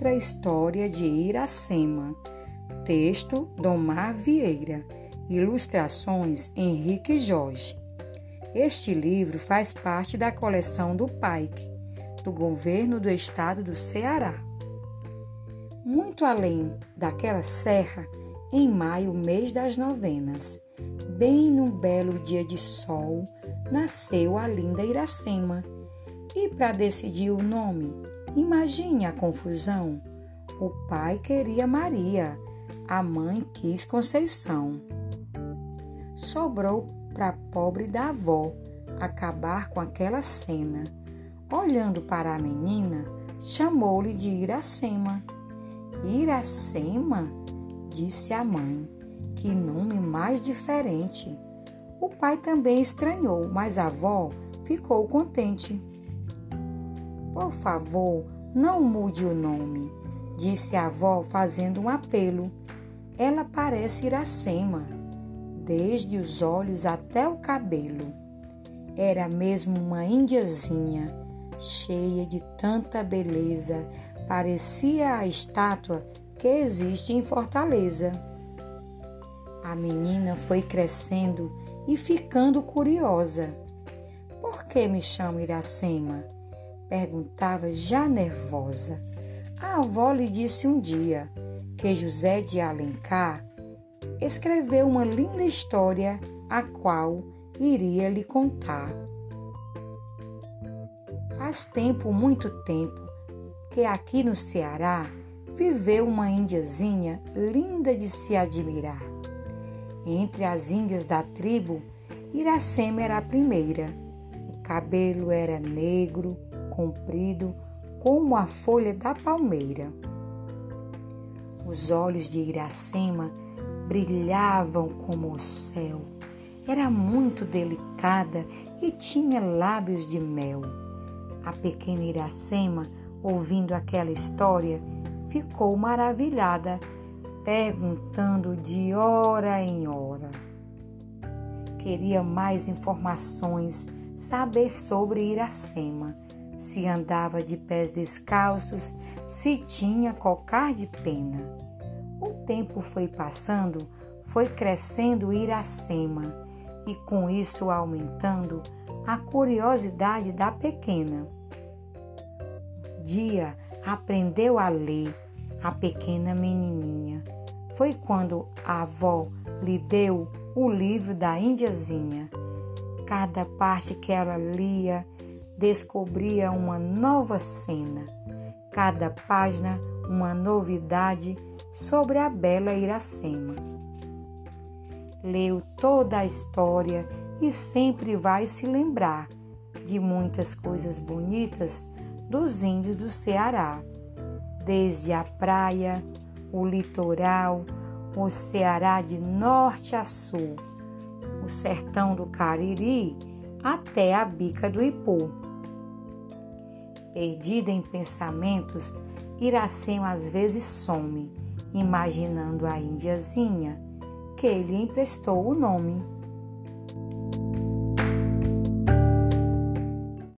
outra história de Iracema. Texto Domar Vieira. Ilustrações Henrique Jorge. Este livro faz parte da coleção do PAIC, do governo do estado do Ceará. Muito além daquela serra, em maio, mês das novenas, bem num belo dia de sol, nasceu a linda Iracema. E para decidir o nome, imagine a confusão. O pai queria Maria, a mãe quis Conceição. Sobrou para a pobre da avó acabar com aquela cena. Olhando para a menina, chamou-lhe de Iracema. Iracema? disse a mãe. Que nome mais diferente. O pai também estranhou, mas a avó ficou contente. Por favor, não mude o nome, disse a avó fazendo um apelo. Ela parece Iracema, desde os olhos até o cabelo. Era mesmo uma índiazinha, cheia de tanta beleza, parecia a estátua que existe em Fortaleza. A menina foi crescendo e ficando curiosa. Por que me chamo Iracema? Perguntava já nervosa. A avó lhe disse um dia que José de Alencar escreveu uma linda história a qual iria lhe contar. Faz tempo, muito tempo, que aqui no Ceará viveu uma índiazinha linda de se admirar. Entre as índias da tribo, Iracema era a primeira. O cabelo era negro, comprido, como a folha da palmeira. Os olhos de Iracema brilhavam como o céu. Era muito delicada e tinha lábios de mel. A pequena Iracema, ouvindo aquela história, ficou maravilhada, perguntando de hora em hora. Queria mais informações, saber sobre Iracema se andava de pés descalços, se tinha cocar de pena. O tempo foi passando, foi crescendo Iracema e com isso aumentando a curiosidade da pequena. Dia aprendeu a ler a pequena menininha. Foi quando a avó lhe deu o livro da Índiazinha. Cada parte que ela lia descobria uma nova cena, cada página uma novidade sobre a bela Iracema. Leu toda a história e sempre vai se lembrar de muitas coisas bonitas dos índios do Ceará, desde a praia, o litoral, o Ceará de norte a sul, o sertão do Cariri até a bica do Ipu. Perdida em pensamentos, Iracema às vezes some, imaginando a índiazinha que lhe emprestou o nome.